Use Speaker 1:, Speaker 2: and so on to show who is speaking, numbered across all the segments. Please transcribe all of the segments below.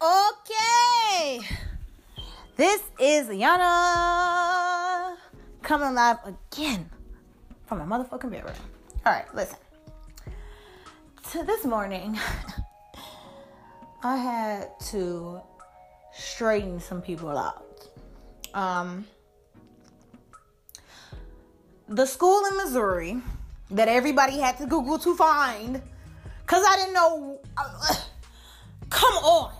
Speaker 1: Okay. This is Yana coming live again from my motherfucking bedroom. All right, listen. To this morning, I had to straighten some people out. Um, the school in Missouri that everybody had to Google to find, because I didn't know. Uh, come on.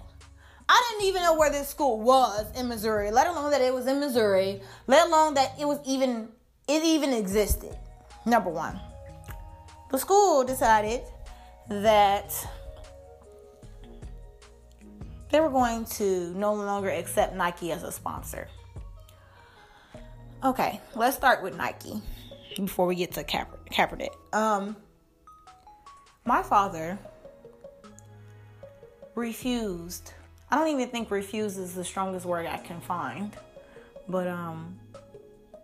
Speaker 1: I didn't even know where this school was in Missouri, let alone that it was in Missouri, let alone that it was even it even existed. Number one. The school decided that they were going to no longer accept Nike as a sponsor. Okay, let's start with Nike before we get to Kaep- Kaepernick. Um, my father refused. I don't even think refuse is the strongest word I can find, but um,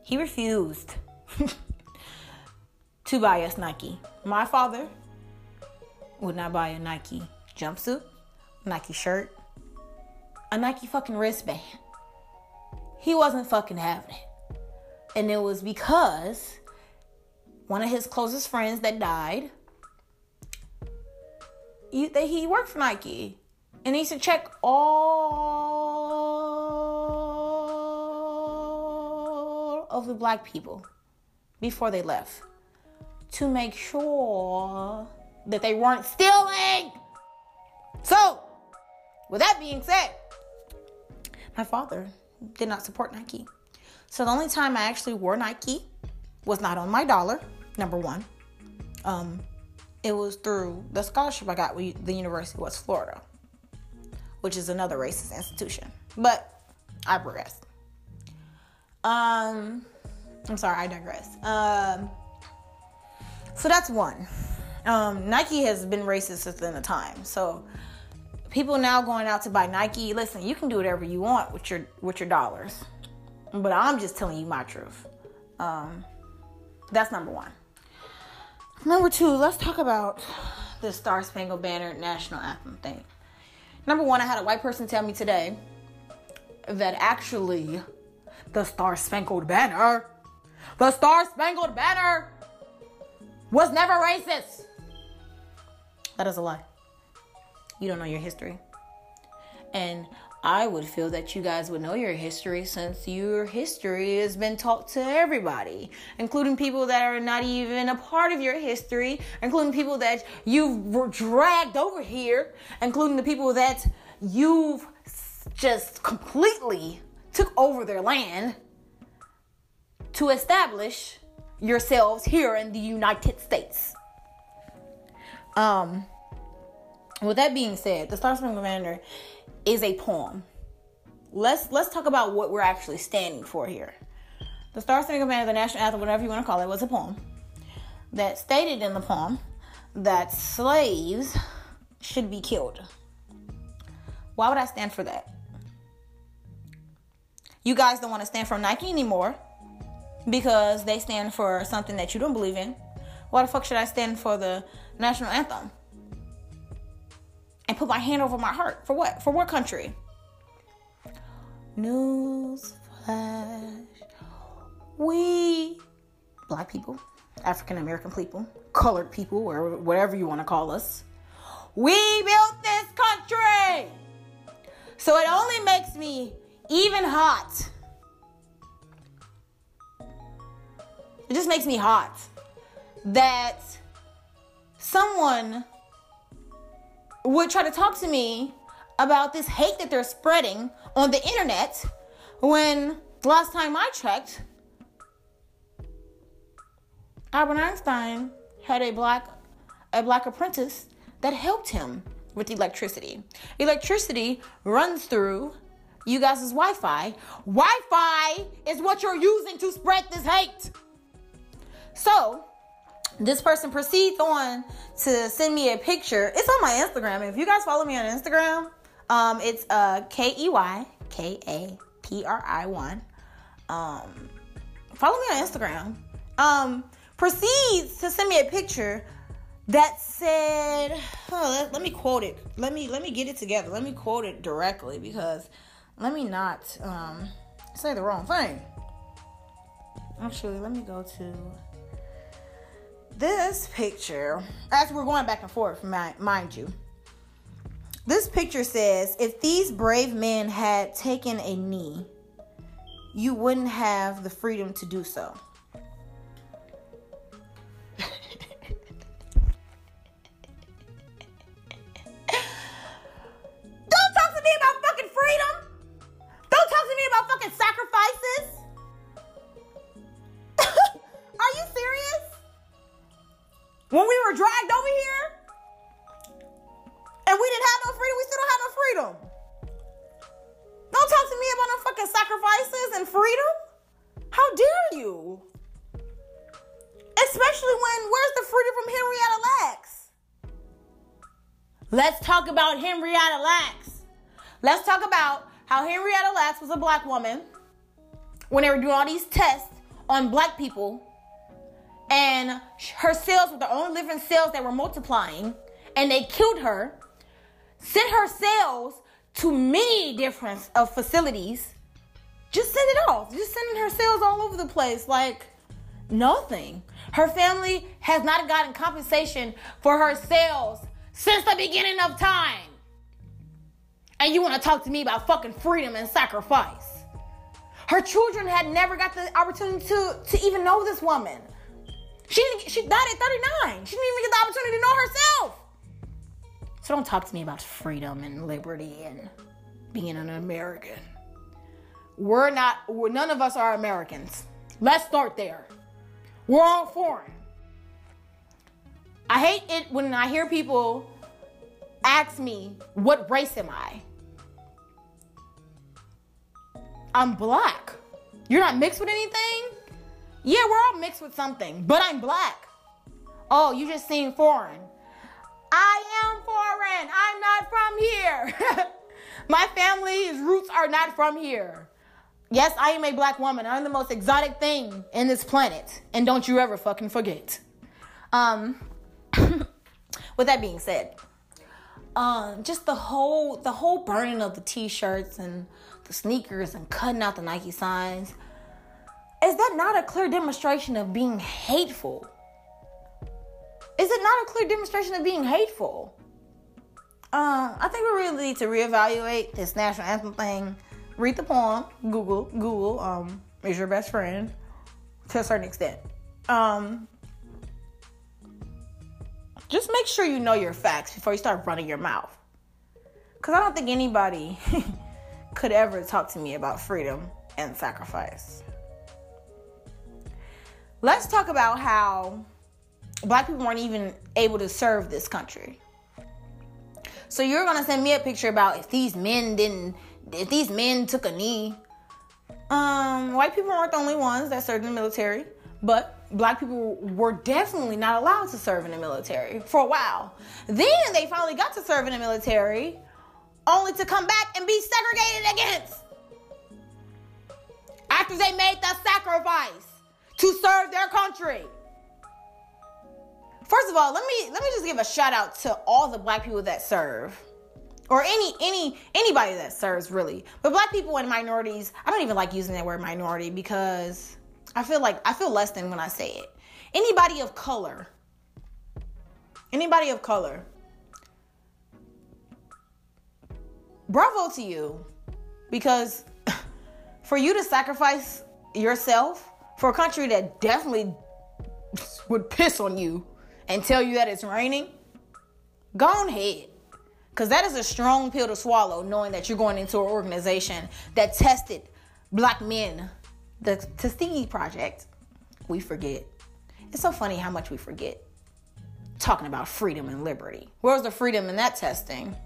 Speaker 1: he refused to buy us Nike. My father would not buy a Nike jumpsuit, Nike shirt, a Nike fucking wristband. He wasn't fucking having it. And it was because one of his closest friends that died, that he worked for Nike. And needs to check all of the black people before they left to make sure that they weren't stealing. So, with that being said, my father did not support Nike. So the only time I actually wore Nike was not on my dollar, number one. Um, it was through the scholarship I got with the University of West Florida, which is another racist institution. But I progress. Um, I'm sorry, I digress. Um, so that's one. Um, Nike has been racist since the time. So people now going out to buy Nike. Listen, you can do whatever you want with your with your dollars, but I'm just telling you my truth. Um, that's number one. Number two, let's talk about the Star Spangled Banner national anthem thing. Number one, I had a white person tell me today that actually the Star Spangled Banner, the Star Spangled Banner was never racist. That is a lie. You don't know your history. And I would feel that you guys would know your history since your history has been taught to everybody, including people that are not even a part of your history, including people that you've dragged over here, including the people that you've just completely took over their land to establish yourselves here in the United States. Um, with that being said, the Star Spangled Banner is a poem. Let's let's talk about what we're actually standing for here. The Star Spangled Banner, the national anthem, whatever you want to call it, was a poem that stated in the poem that slaves should be killed. Why would I stand for that? You guys don't want to stand for Nike anymore because they stand for something that you don't believe in. Why the fuck should I stand for the national anthem? And put my hand over my heart. For what? For what country? News flash. We, black people, African American people, colored people, or whatever you want to call us, we built this country. So it only makes me even hot. It just makes me hot that someone would try to talk to me about this hate that they're spreading on the internet when last time I checked, Albert Einstein had a black a black apprentice that helped him with electricity. Electricity runs through you guys' Wi-Fi. Wi-Fi is what you're using to spread this hate. So, this person proceeds on to send me a picture. It's on my Instagram. If you guys follow me on Instagram, um, it's uh K E Y K A P R I one. Um, follow me on Instagram. Um, proceeds to send me a picture that said, let, let me quote it. Let me let me get it together. Let me quote it directly because let me not um, say the wrong thing. Actually, let me go to this picture. As we're going back and forth, mind you. This picture says if these brave men had taken a knee, you wouldn't have the freedom to do so. Henrietta Lacks. Let's talk about Henrietta Lacks. Let's talk about how Henrietta Lacks was a black woman when they were doing all these tests on black people. And her cells were the only living cells that were multiplying. And they killed her, sent her cells to many different of facilities. Just send it off. Just sending her sales all over the place. Like, nothing. Her family has not gotten compensation for her sales since the beginning of time. And you want to talk to me about fucking freedom and sacrifice. Her children had never got the opportunity to, to even know this woman. She, she died at 39. She didn't even get the opportunity to know herself. So don't talk to me about freedom and liberty and being an American. We're not, we're, none of us are Americans. Let's start there. We're all foreign. I hate it when I hear people ask me, what race am I? I'm black. You're not mixed with anything? Yeah, we're all mixed with something, but I'm black. Oh, you just seem foreign. I am foreign. I'm not from here. My family's roots are not from here. Yes, I am a black woman. I'm the most exotic thing in this planet. And don't you ever fucking forget. Um, with that being said, um, just the whole the whole burning of the t-shirts and the sneakers and cutting out the Nike signs. Is that not a clear demonstration of being hateful? Is it not a clear demonstration of being hateful? Um, I think we really need to reevaluate this national anthem thing. Read the poem. Google. Google. Um, is your best friend to a certain extent. Um, just make sure you know your facts before you start running your mouth. Because I don't think anybody could ever talk to me about freedom and sacrifice. Let's talk about how black people weren't even able to serve this country. So you're gonna send me a picture about if these men didn't, if these men took a knee. Um, white people weren't the only ones that served in the military, but black people were definitely not allowed to serve in the military for a while. Then they finally got to serve in the military, only to come back and be segregated against. After they made the sacrifice to serve their country. First of all, let me let me just give a shout out to all the black people that serve. Or any any anybody that serves really. But black people and minorities, I don't even like using that word minority because I feel like I feel less than when I say it. Anybody of color. Anybody of color. Bravo to you. Because for you to sacrifice yourself for a country that definitely would piss on you and tell you that it's raining, go ahead. Because that is a strong pill to swallow, knowing that you're going into an organization that tested black men the Tuskegee Project, we forget. It's so funny how much we forget talking about freedom and liberty. Where was the freedom in that testing?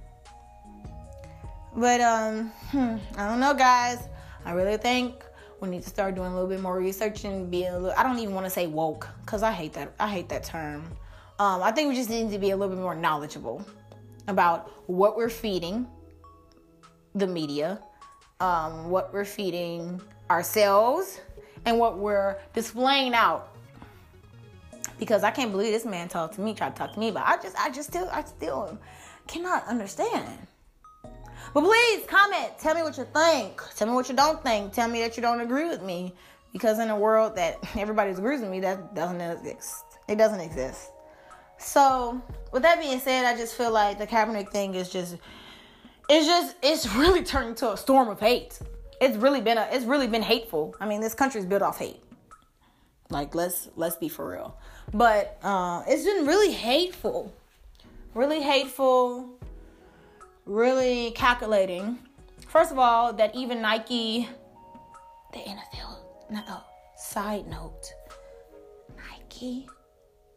Speaker 1: But um, hmm, I don't know, guys. I really think we need to start doing a little bit more research and being a little. I don't even want to say woke because I hate that. I hate that term. Um, I think we just need to be a little bit more knowledgeable about what we're feeding the media, um, what we're feeding ourselves and what we're displaying out because I can't believe this man talked to me, tried to talk to me, but I just, I just still, I still cannot understand. But please comment. Tell me what you think. Tell me what you don't think. Tell me that you don't agree with me. Because in a world that everybody agrees with me, that doesn't exist. It doesn't exist. So, with that being said, I just feel like the Kaepernick thing is just, it's just, it's really turned into a storm of hate. It's really been a, it's really been hateful. I mean, this country's built off hate. Like, let's let's be for real. But uh, it's been really hateful, really hateful, really calculating. First of all, that even Nike, the NFL, no, oh, side note, Nike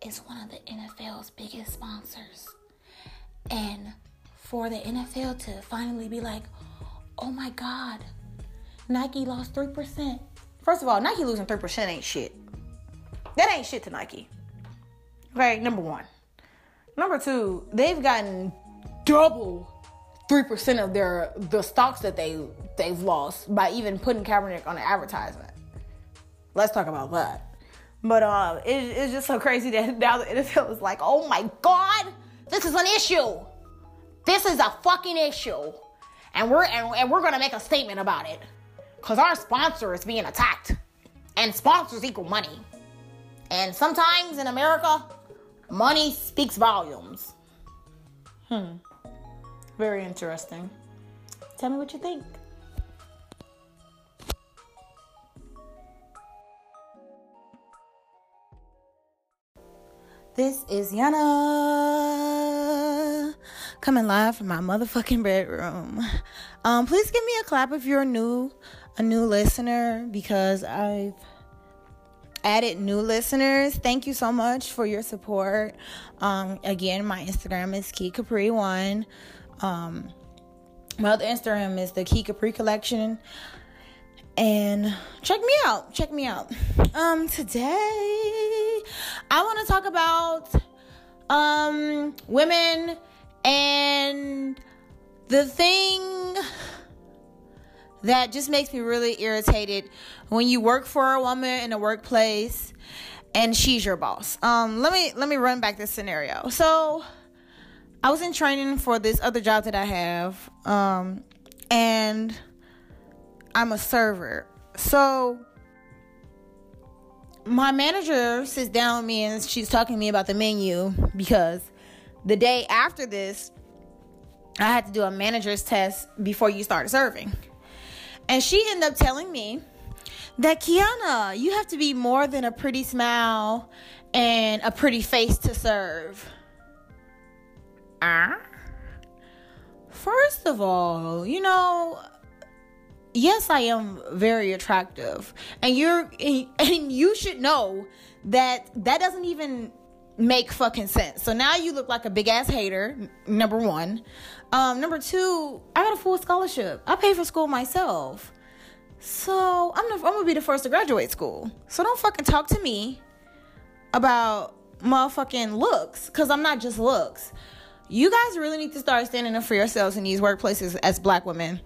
Speaker 1: is one of the NFL's biggest sponsors. And for the NFL to finally be like, oh my God, Nike lost 3%. First of all, Nike losing 3% ain't shit. That ain't shit to Nike. Okay, number one. Number two, they've gotten double three percent of their the stocks that they they've lost by even putting Kaepernick on the advertisement. Let's talk about that. But uh, it, it's just so crazy that now the NFL is like, oh my god, this is an issue. This is a fucking issue, and we're and, and we're gonna make a statement about it, cause our sponsor is being attacked, and sponsors equal money, and sometimes in America, money speaks volumes. Hmm. Very interesting. Tell me what you think. This is Yana coming live from my motherfucking bedroom. Um, please give me a clap if you're new, a new listener, because I've added new listeners. Thank you so much for your support. Um, again, my Instagram is Key Kapri One. Um, my other Instagram is the Key Kapri Collection and check me out check me out. Um today i want to talk about um women and the thing that just makes me really irritated when you work for a woman in a workplace and she's your boss. Um let me let me run back this scenario. So i was in training for this other job that i have um and I'm a server. So my manager sits down with me and she's talking to me about the menu because the day after this, I had to do a manager's test before you start serving. And she ended up telling me that Kiana, you have to be more than a pretty smile and a pretty face to serve. Ah? First of all, you know, yes, I am very attractive, and you're and you should know that that doesn't even make fucking sense. So now you look like a big ass hater. Number one, um, number two, I got a full scholarship. I pay for school myself, so I'm the, I'm gonna be the first to graduate school. So don't fucking talk to me about motherfucking looks, cause I'm not just looks. You guys really need to start standing up for yourselves in these workplaces as black women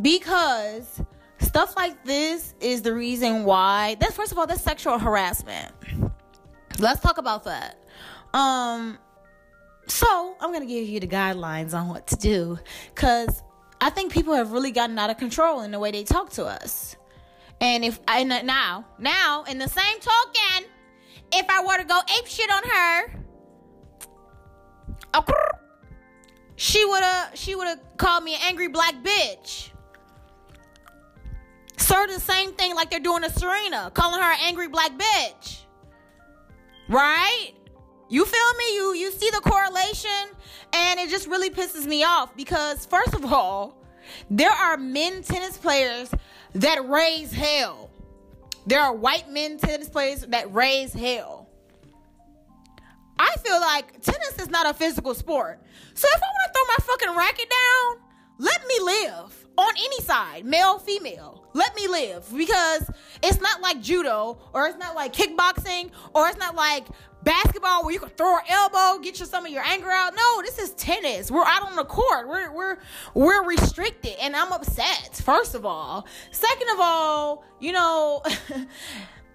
Speaker 1: because stuff like this is the reason why that's first of all that's sexual harassment. Let's talk about that. Um so i'm gonna give you the guidelines on what to do. Because i think people have really gotten out of control in the way they talk to us. And if i now now in the same token if i were to go ape shit on her she would have she would have called me an angry black bitch Sir, the same thing like they're doing to Serena, calling her an angry black bitch. Right? You feel me? You you see the correlation? And it just really pisses me off because first of all, there are men tennis players that raise hell. There are white men tennis players that raise hell. I feel like tennis is not a physical sport. So if I want to throw my fucking racket down, let me live on any side, male, female. Let me live because it's not like judo or it's not like kickboxing or it's not like basketball where you can throw an elbow, get your, some of your anger out. No, this is tennis. We're out on the court. We're we're we're restricted, and I'm upset. First of all, second of all, you know.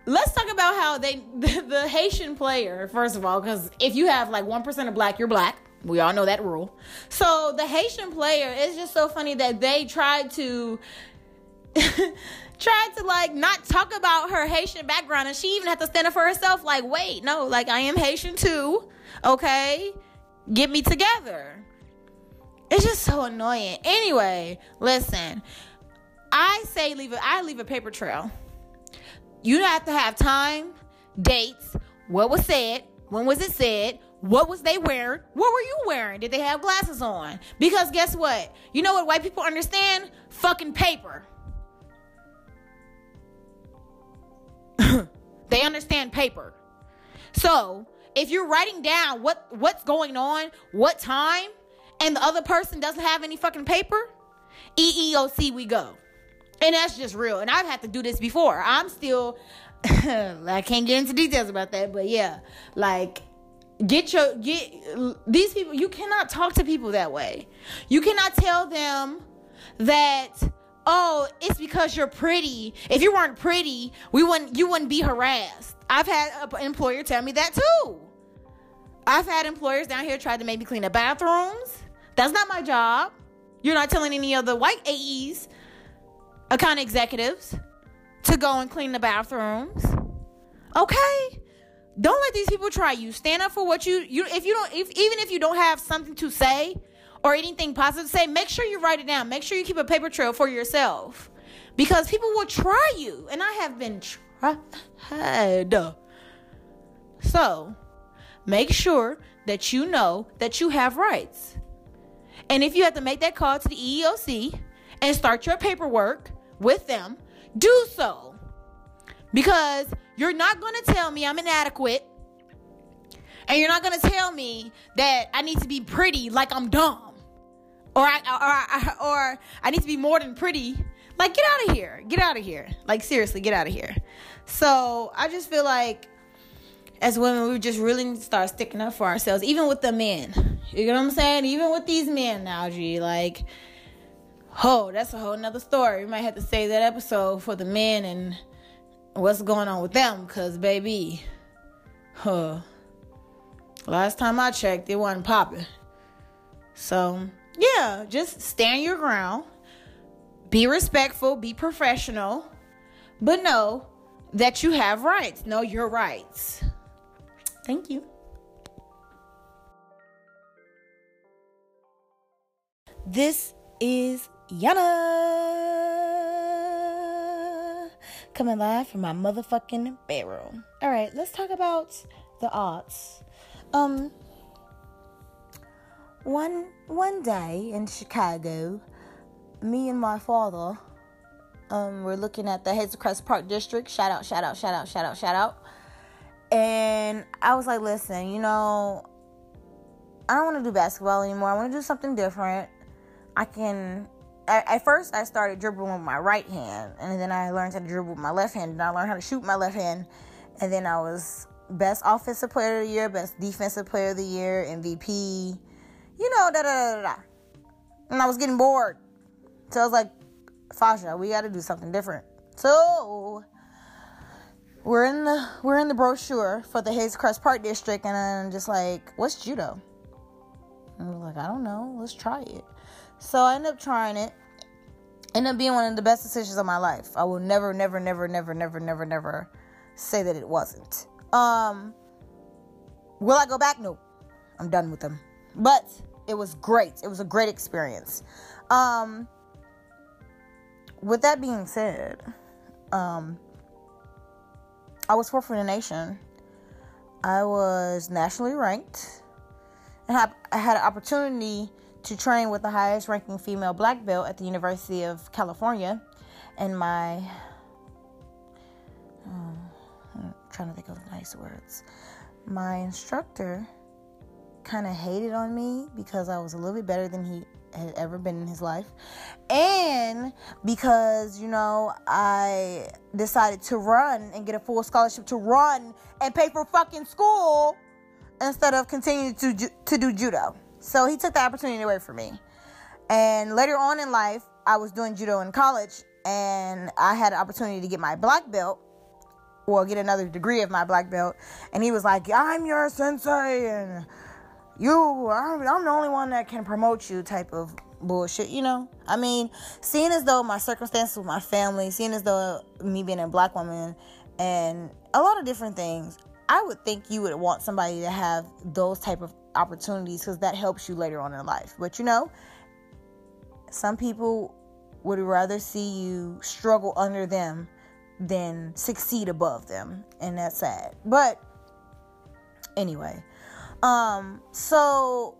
Speaker 1: let's talk about how they the, the Haitian player first of all because if you have like 1% of black you're black we all know that rule. So the Haitian player is just so funny that they tried to tried to like not talk about her Haitian background and she even had to stand up for herself like wait no like I am Haitian too okay? Get me together. It's just so annoying. Anyway listen. I say leave it I leave a paper trail. You have to have time, dates, what was said, when was it said, what was they wearing? What were you wearing? Did they have glasses on? Because guess what? You know what white people understand? Fucking paper. they understand paper. So, if you're writing down what what's going on, what time, and the other person doesn't have any fucking paper, EEOC we go. And that's just real. And I've had to do this before. I'm still, I can't get into details about that, but yeah, like get your get these people you cannot talk to people that way. You cannot tell them that oh it's because you're pretty. If you weren't pretty we wouldn't you wouldn't be harassed. I've had an employer tell me that too. I've had employers down here try to make me clean the bathrooms. That's not my job. You're not telling any of the white aes account executives to go and clean the bathrooms. Okay? Don't let these people try you. Stand up for what you you if you don't if even if you don't have something to say or anything positive to say, make sure you write it down. Make sure you keep a paper trail for yourself. Because people will try you. And I have been tried. So, make sure that you know that you have rights. And if you have to make that call to the EEOC and start your paperwork, with them, do so. Because you're not going to tell me I'm inadequate. And you're not going to tell me that I need to be pretty like I'm dumb. Or I, or, or I need to be more than pretty. Like, get out of here. Get out of here. Like, seriously, get out of here. So, I just feel like as women, we just really need to start sticking up for ourselves, even with the men. You know what I'm saying? Even with these men now, G. Like, Oh, that's a whole nother story. We might have to save that episode for the men and what's going on with them, cause baby, huh. Last time I checked, it wasn't popping. So yeah, just stand your ground. Be respectful, be professional, but know that you have rights. Know your rights. Thank you. This is Yana coming live from my motherfucking bedroom. All right, let's talk about the arts. Um, one one day in Chicago, me and my father, um, were looking at the Hazel Crest Park District. Shout out, shout out, shout out, shout out, shout out. And I was like, listen, you know, I don't want to do basketball anymore. I want to do something different. I can at first I started dribbling with my right hand, and then I learned how to dribble with my left hand, and I learned how to shoot my left hand, and then I was best offensive player of the year, best defensive player of the year, MVP, you know, da da da da. And I was getting bored, so I was like, Fasha, we got to do something different. So we're in the we're in the brochure for the Hazel Crest Park District, and I'm just like, what's judo? We're like, I don't know, let's try it. So I end up trying it. Ended up being one of the best decisions of my life. I will never, never, never, never, never, never, never say that it wasn't. Um, will I go back? No, I'm done with them. But it was great. It was a great experience. Um, with that being said, um, I was fourth in the nation. I was nationally ranked, and I had an opportunity to train with the highest ranking female black belt at the University of California. And my, oh, I'm trying to think of nice words. My instructor kind of hated on me because I was a little bit better than he had ever been in his life. And because, you know, I decided to run and get a full scholarship to run and pay for fucking school instead of continuing to, to do judo. So he took the opportunity away from me. And later on in life, I was doing judo in college and I had an opportunity to get my black belt well, get another degree of my black belt. And he was like, I'm your sensei and you, I'm, I'm the only one that can promote you type of bullshit, you know? I mean, seeing as though my circumstances with my family, seeing as though me being a black woman and a lot of different things, I would think you would want somebody to have those type of opportunities because that helps you later on in life. But you know, some people would rather see you struggle under them than succeed above them, and that's sad. But anyway, um, so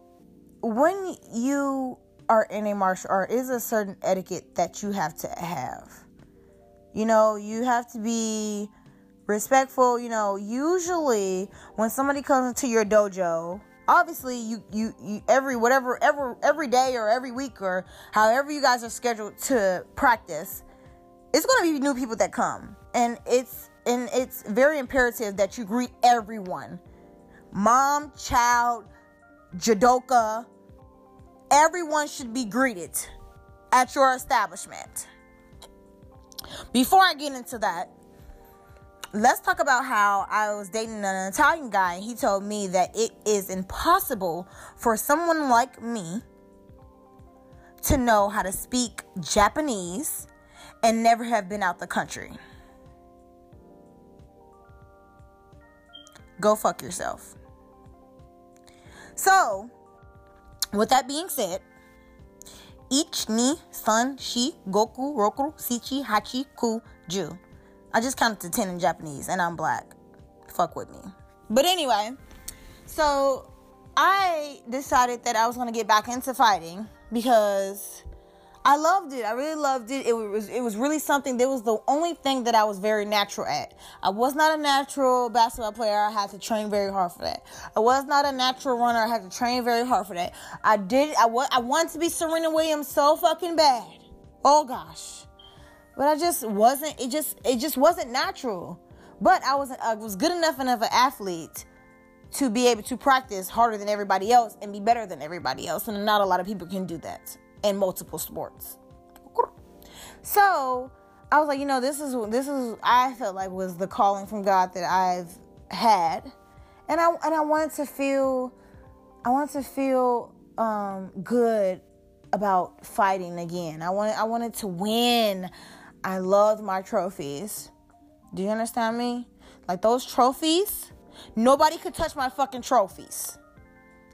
Speaker 1: when you are in a martial art, is a certain etiquette that you have to have. You know, you have to be respectful. You know, usually when somebody comes into your dojo, obviously you, you you every whatever every every day or every week or however you guys are scheduled to practice it's going to be new people that come. And it's and it's very imperative that you greet everyone. Mom child judoka everyone should be greeted at your establishment. Before i get into that let's talk about how I was dating an Italian guy and he told me that it is impossible for someone like me to know how to speak Japanese and never have been out the country. Go fuck yourself. So, with that being said, ich ni san shi goku roku sichi hachi ku ju. I just counted to 10 in Japanese and I'm black. Fuck with me. But anyway, so I decided that I was going to get back into fighting because I loved it. I really loved it. It was it was really something. That was the only thing that I was very natural at. I was not a natural basketball player. I had to train very hard for that. I was not a natural runner. I had to train very hard for that. I did. I want I wanted to be Serena Williams so fucking bad. Oh gosh but I just wasn't. It just it just wasn't natural. But I was I was good enough enough an athlete to be able to practice harder than everybody else and be better than everybody else, and not a lot of people can do that in multiple sports. So I was like, you know, this is this is I felt like was the calling from God that I've had, and I and I wanted to feel, I wanted to feel um, good about fighting again. I wanted I wanted to win. I loved my trophies. Do you understand me? Like those trophies, nobody could touch my fucking trophies.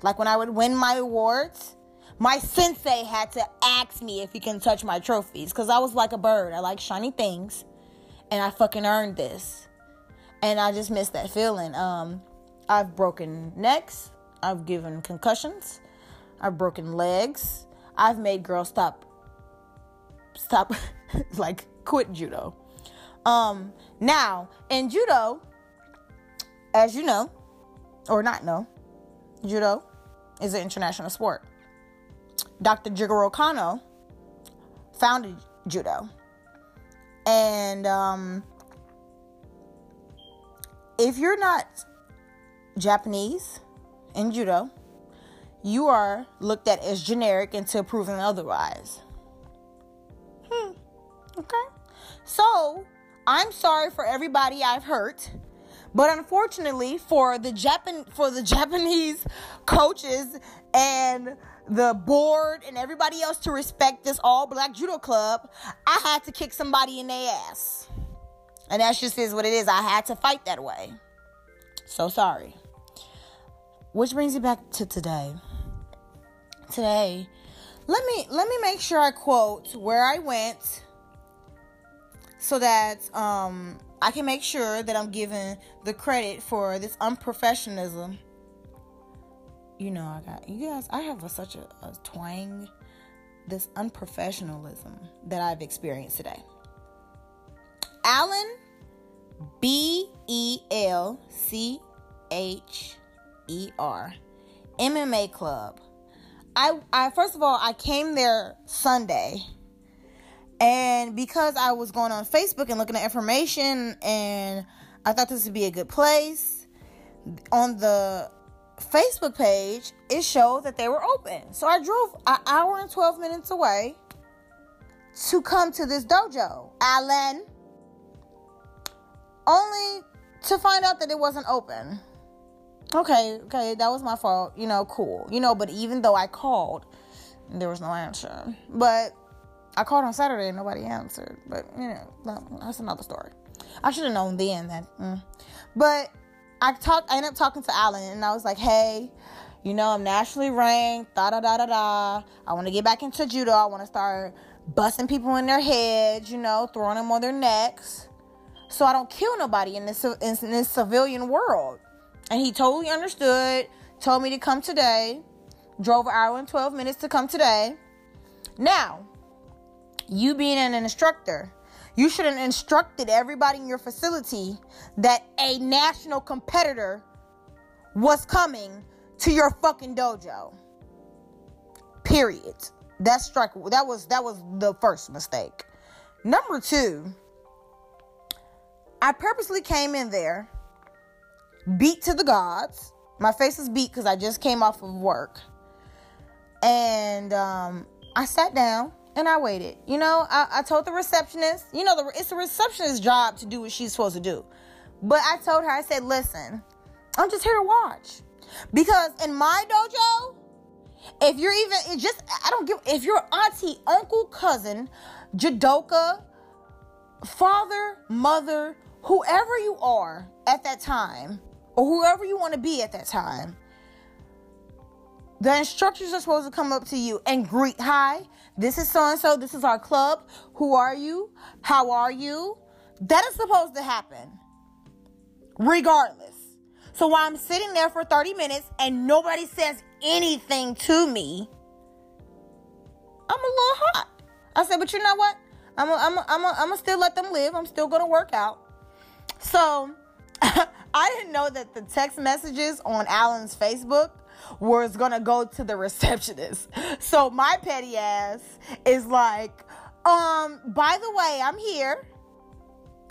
Speaker 1: Like when I would win my awards, my sensei had to ask me if he can touch my trophies because I was like a bird. I like shiny things, and I fucking earned this. And I just miss that feeling. Um, I've broken necks. I've given concussions. I've broken legs. I've made girls stop, stop, like quit judo. Um, now in judo, as you know, or not know, judo is an international sport. Dr. Jigoro Kano founded judo, and um, if you're not Japanese in judo, you are looked at as generic until proven otherwise. Hmm. Okay. So, I'm sorry for everybody I've hurt. But unfortunately for the Japan for the Japanese coaches and the board and everybody else to respect this all black judo club, I had to kick somebody in their ass. And that's just is what it is. I had to fight that way. So sorry. Which brings me back to today. Today, let me let me make sure I quote where I went so that um, I can make sure that I'm giving the credit for this unprofessionalism. You know, I got you guys. I have a, such a, a twang, this unprofessionalism that I've experienced today. Alan B E L C H E R MMA Club. I, I first of all I came there Sunday and because I was going on Facebook and looking at information and I thought this would be a good place, on the Facebook page, it showed that they were open. So I drove an hour and 12 minutes away to come to this dojo. Alan, only to find out that it wasn't open. Okay, okay, that was my fault. You know, cool. You know, but even though I called, there was no answer. But I called on Saturday and nobody answered. But you know, that's another story. I should have known then that. Mm. But I talked. I ended up talking to Alan, and I was like, "Hey, you know, I'm nationally ranked. Da da da da da. I want to get back into judo. I want to start busting people in their heads. You know, throwing them on their necks, so I don't kill nobody in this in this civilian world." And he totally understood. Told me to come today. Drove an hour and 12 minutes to come today. Now, you being an instructor, you should have instructed everybody in your facility that a national competitor was coming to your fucking dojo. Period. That struck that was that was the first mistake. Number 2, I purposely came in there beat to the gods. My face is beat cuz I just came off of work. And um, I sat down and I waited. You know, I, I told the receptionist, you know, the, it's the receptionist's job to do what she's supposed to do. But I told her, I said, listen, I'm just here to watch. Because in my dojo, if you're even it just I don't give if your auntie, uncle, cousin, judoka, father, mother, whoever you are at that time, or whoever you want to be at that time, the instructors are supposed to come up to you and greet, hi, this is so and so, this is our club. Who are you? How are you? That is supposed to happen. Regardless. So while I'm sitting there for 30 minutes and nobody says anything to me, I'm a little hot. I said, but you know what? I'm going I'm I'm I'm still let them live. I'm still to work out. So I didn't know that the text messages on Alan's Facebook was gonna go to the receptionist. So my petty ass is like, um, by the way, I'm here.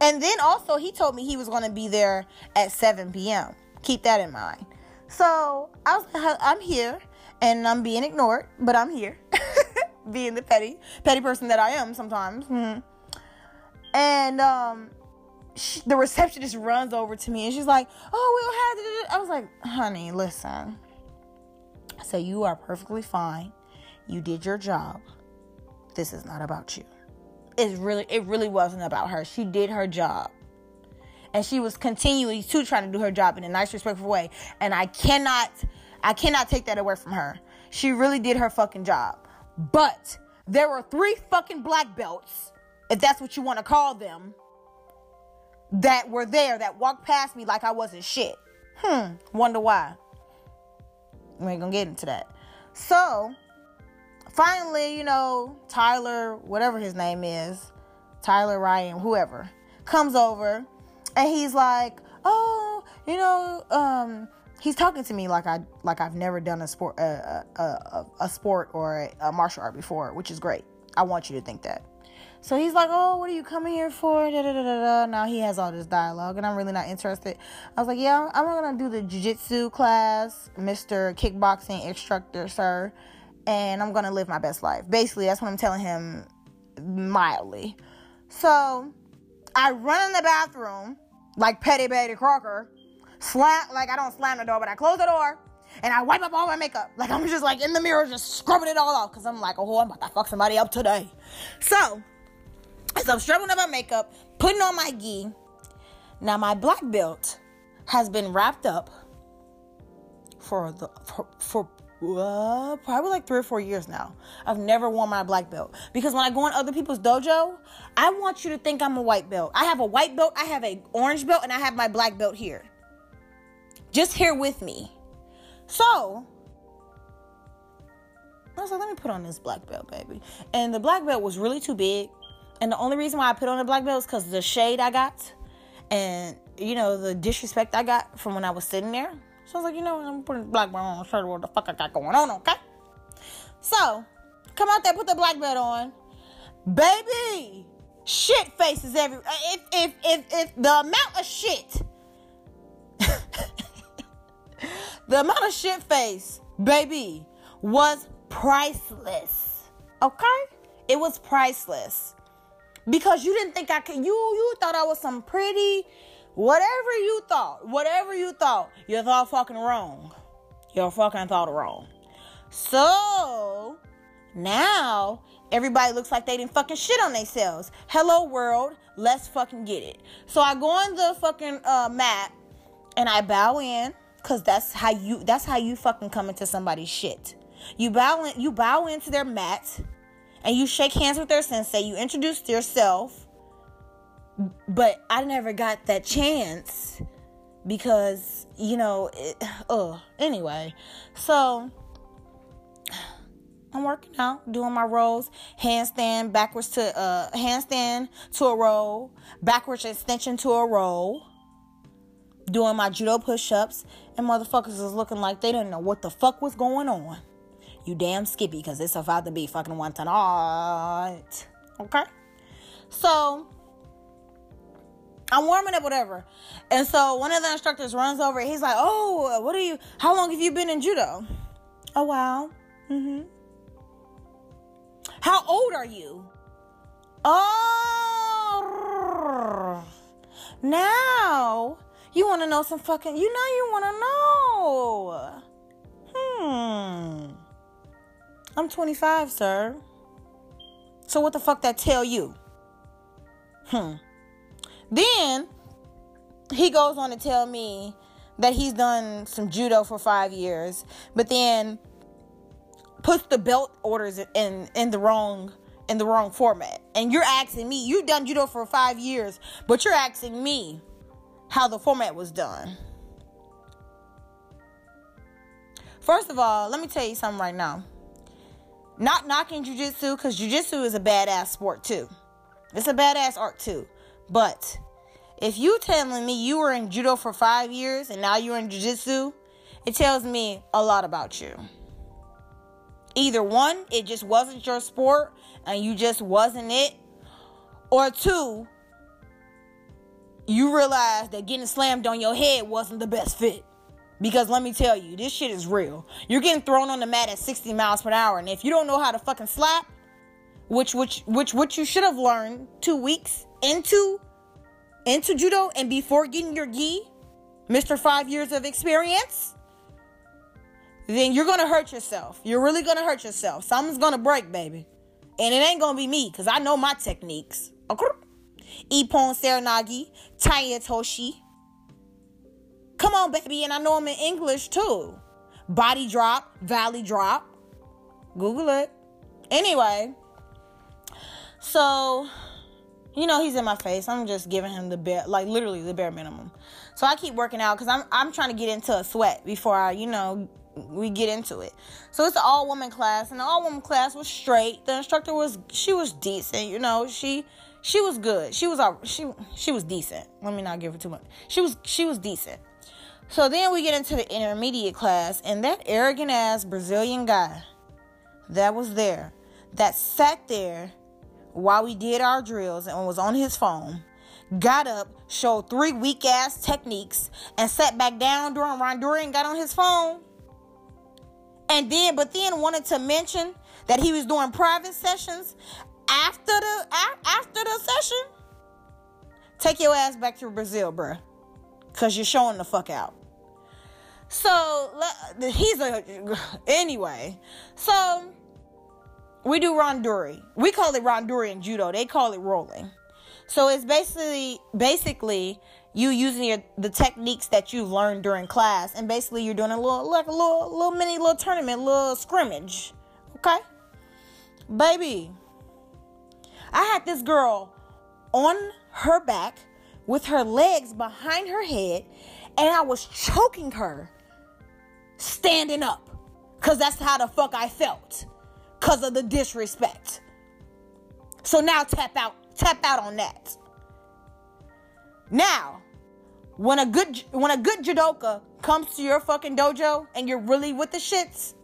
Speaker 1: And then also he told me he was gonna be there at 7 p.m. Keep that in mind. So I was I'm here and I'm being ignored, but I'm here. being the petty, petty person that I am sometimes. Mm-hmm. And um the receptionist runs over to me and she's like, "Oh, we'll have." To do I was like, "Honey, listen." So you are perfectly fine. You did your job. This is not about you. It really, it really wasn't about her. She did her job, and she was continually to trying to do her job in a nice, respectful way. And I cannot, I cannot take that away from her. She really did her fucking job. But there were three fucking black belts, if that's what you want to call them that were there that walked past me like I wasn't shit. Hmm, wonder why. We ain't gonna get into that. So, finally, you know, Tyler, whatever his name is, Tyler Ryan, whoever, comes over and he's like, "Oh, you know, um, he's talking to me like I like I've never done a sport, a, a, a sport or a, a martial art before, which is great. I want you to think that." So he's like, "Oh, what are you coming here for?" Da, da, da, da, Now he has all this dialogue, and I'm really not interested. I was like, "Yeah, I'm gonna do the jiu-jitsu class, Mister Kickboxing Instructor, sir, and I'm gonna live my best life." Basically, that's what I'm telling him, mildly. So I run in the bathroom like Petty Betty Crocker, slam like I don't slam the door, but I close the door and I wipe up all my makeup. Like I'm just like in the mirror, just scrubbing it all off because I'm like, oh, I'm about to fuck somebody up today. So so I'm struggling with my makeup, putting on my gi. Now my black belt has been wrapped up for the for, for uh, probably like three or four years now. I've never worn my black belt because when I go in other people's dojo, I want you to think I'm a white belt. I have a white belt, I have a orange belt, and I have my black belt here. Just here with me. So I was like, let me put on this black belt, baby. And the black belt was really too big. And the only reason why I put on the black belt is because the shade I got and, you know, the disrespect I got from when I was sitting there. So I was like, you know, I'm putting black belt on, show you what the fuck I got going on, okay? So, come out there, put the black belt on. Baby, shit faces every. If, if, if, if the amount of shit, the amount of shit face, baby, was priceless. Okay? It was priceless because you didn't think I could. You you thought I was some pretty Whatever you thought, whatever you thought, you thought fucking wrong. You fucking thought wrong. So now everybody looks like they didn't fucking shit on themselves. Hello world, let's fucking get it. So I go on the fucking uh, map and I bow in, cause that's how you that's how you fucking come into somebody's shit. You bow in, you bow into their mat and you shake hands with their sensei. You introduce yourself, but I never got that chance because you know, it, uh, anyway. So I'm working out, doing my rolls, handstand backwards to uh handstand to a roll, backwards extension to a roll, doing my judo push-ups, and motherfuckers is looking like they didn't know what the fuck was going on. You damn skippy, cause it's about to be fucking one tonight. Okay? So I'm warming up, whatever. And so one of the instructors runs over. He's like, "Oh, what are you? How long have you been in judo?" A while. Mm-hmm. How old are you? Oh, now you want to know some fucking. You know you want to know. Hmm. I'm 25, sir. So what the fuck that tell you? Hmm. Then he goes on to tell me that he's done some judo for five years, but then puts the belt orders in in the wrong in the wrong format. And you're asking me, you've done judo for five years, but you're asking me how the format was done. First of all, let me tell you something right now. Not knocking jujitsu, because jujitsu is a badass sport too. It's a badass art too. But if you telling me you were in judo for five years and now you're in jiu-jitsu, it tells me a lot about you. Either one, it just wasn't your sport and you just wasn't it. Or two, you realized that getting slammed on your head wasn't the best fit. Because let me tell you, this shit is real. You're getting thrown on the mat at 60 miles per hour, and if you don't know how to fucking slap, which which which which you should have learned two weeks into into judo and before getting your gi, Mr. Five years of experience, then you're gonna hurt yourself. You're really gonna hurt yourself. Something's gonna break, baby. And it ain't gonna be me, because I know my techniques. Ippon Seoinage, Tai Otoshi. Come on, baby, and I know them in English too. Body drop, valley drop. Google it. Anyway, so you know he's in my face. I'm just giving him the bare, like literally the bare minimum. So I keep working out because I'm I'm trying to get into a sweat before I, you know, we get into it. So it's an all woman class, and the all woman class was straight. The instructor was she was decent, you know. She she was good. She was she she was decent. Let me not give her too much. She was she was decent. So then we get into the intermediate class, and that arrogant ass Brazilian guy that was there, that sat there while we did our drills and was on his phone, got up, showed three weak ass techniques, and sat back down during Randori and got on his phone. And then, but then wanted to mention that he was doing private sessions after the after the session. Take your ass back to Brazil, bruh. Cause you're showing the fuck out. So he's a anyway. So we do randori. We call it randori in judo. They call it rolling. So it's basically basically you using your, the techniques that you've learned during class, and basically you're doing a little like a little little mini little tournament, little scrimmage. Okay, baby. I had this girl on her back with her legs behind her head, and I was choking her standing up. Cause that's how the fuck I felt because of the disrespect. So now tap out, tap out on that. Now, when a good when a good judoka comes to your fucking dojo and you're really with the shits,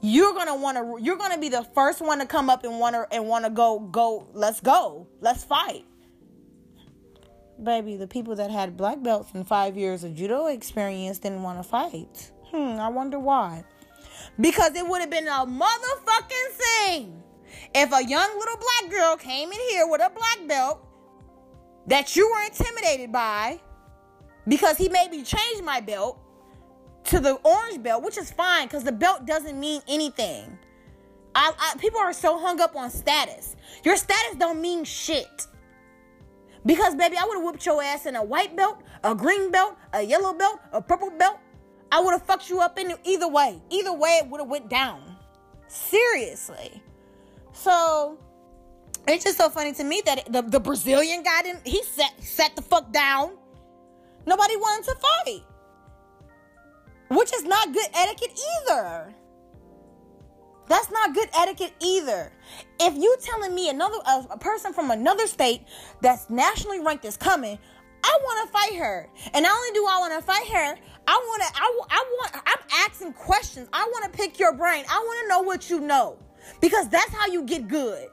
Speaker 1: you're gonna want to you're gonna be the first one to come up and want to and want to go go let's go let's fight baby the people that had black belts and five years of judo experience didn't want to fight hmm i wonder why because it would have been a motherfucking thing if a young little black girl came in here with a black belt that you were intimidated by because he made me change my belt to the orange belt, which is fine because the belt doesn't mean anything. I, I, people are so hung up on status. Your status don't mean shit. Because baby, I would have whooped your ass in a white belt, a green belt, a yellow belt, a purple belt. I would have fucked you up in either way. Either way, it would have went down. Seriously. So it's just so funny to me that the, the Brazilian guy didn't he sat sat the fuck down. Nobody wanted to fight. Which is not good etiquette either. That's not good etiquette either. If you telling me another a, a person from another state that's nationally ranked is coming, I want to fight her. And not only do I want to fight her, I want to I, I want I'm asking questions. I want to pick your brain. I want to know what you know. Because that's how you get good.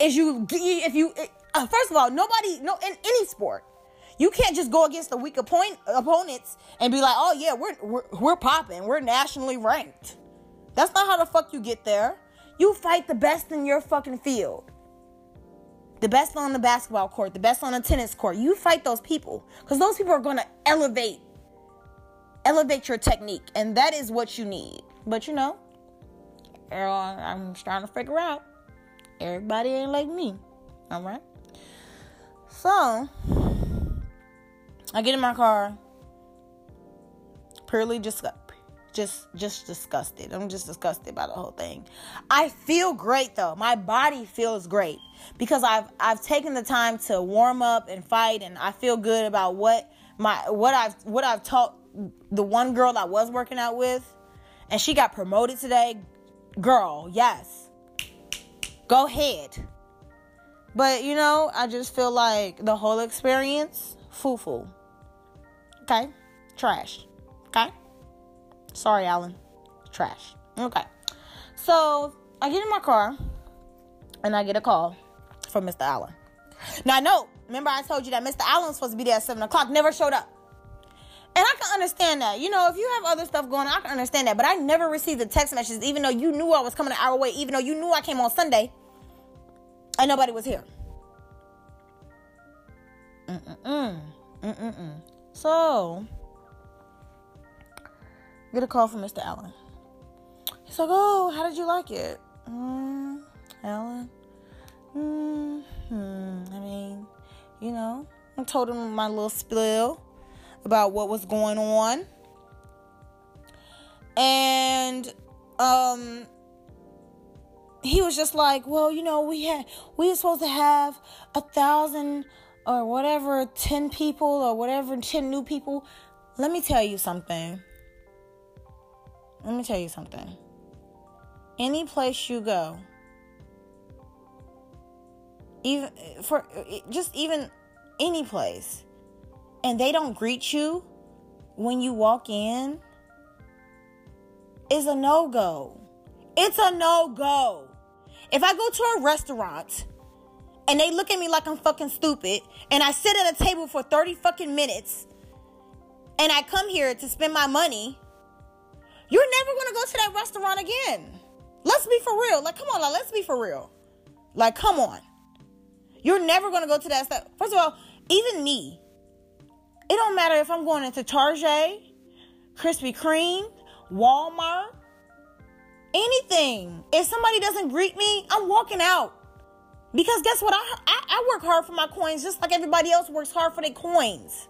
Speaker 1: Is you if you uh, first of all, nobody no in any sport you can't just go against the weak opponent, opponents and be like, "Oh yeah, we're we're, we're popping. We're nationally ranked." That's not how the fuck you get there. You fight the best in your fucking field. The best on the basketball court, the best on the tennis court. You fight those people cuz those people are going to elevate elevate your technique and that is what you need. But you know, I'm trying to figure out everybody ain't like me. All right? So, I get in my car, purely just just just disgusted. I'm just disgusted by the whole thing. I feel great though. My body feels great because I've I've taken the time to warm up and fight and I feel good about what my what I've what I've taught the one girl I was working out with and she got promoted today. Girl, yes. Go ahead. But you know, I just feel like the whole experience, foo foo. Okay? Trash. Sorry, Allen. Trash. Okay. So I get in my car and I get a call from Mr. Allen. Now I know, remember I told you that Mr. Allen was supposed to be there at 7 o'clock, never showed up. And I can understand that. You know, if you have other stuff going on, I can understand that. But I never received the text messages, even though you knew I was coming an hour away, even though you knew I came on Sunday and nobody was here. Mm-mm-mm. Mm-mm-mm. So, get a call from Mr. Allen. He's like, "Oh, how did you like it, mm, Allen?" Hmm. I mean, you know, I told him my little spill about what was going on, and um, he was just like, "Well, you know, we had we were supposed to have a thousand or whatever, 10 people or whatever, 10 new people, let me tell you something. Let me tell you something. Any place you go, even for just even any place, and they don't greet you when you walk in, is a no go. It's a no go. If I go to a restaurant and they look at me like I'm fucking stupid, and I sit at a table for 30 fucking minutes, and I come here to spend my money, you're never gonna go to that restaurant again. Let's be for real. Like, come on, like, let's be for real. Like, come on. You're never gonna go to that stuff. First of all, even me, it don't matter if I'm going into Target, Krispy Kreme, Walmart, anything. If somebody doesn't greet me, I'm walking out. Because guess what? I, I, I work hard for my coins just like everybody else works hard for their coins.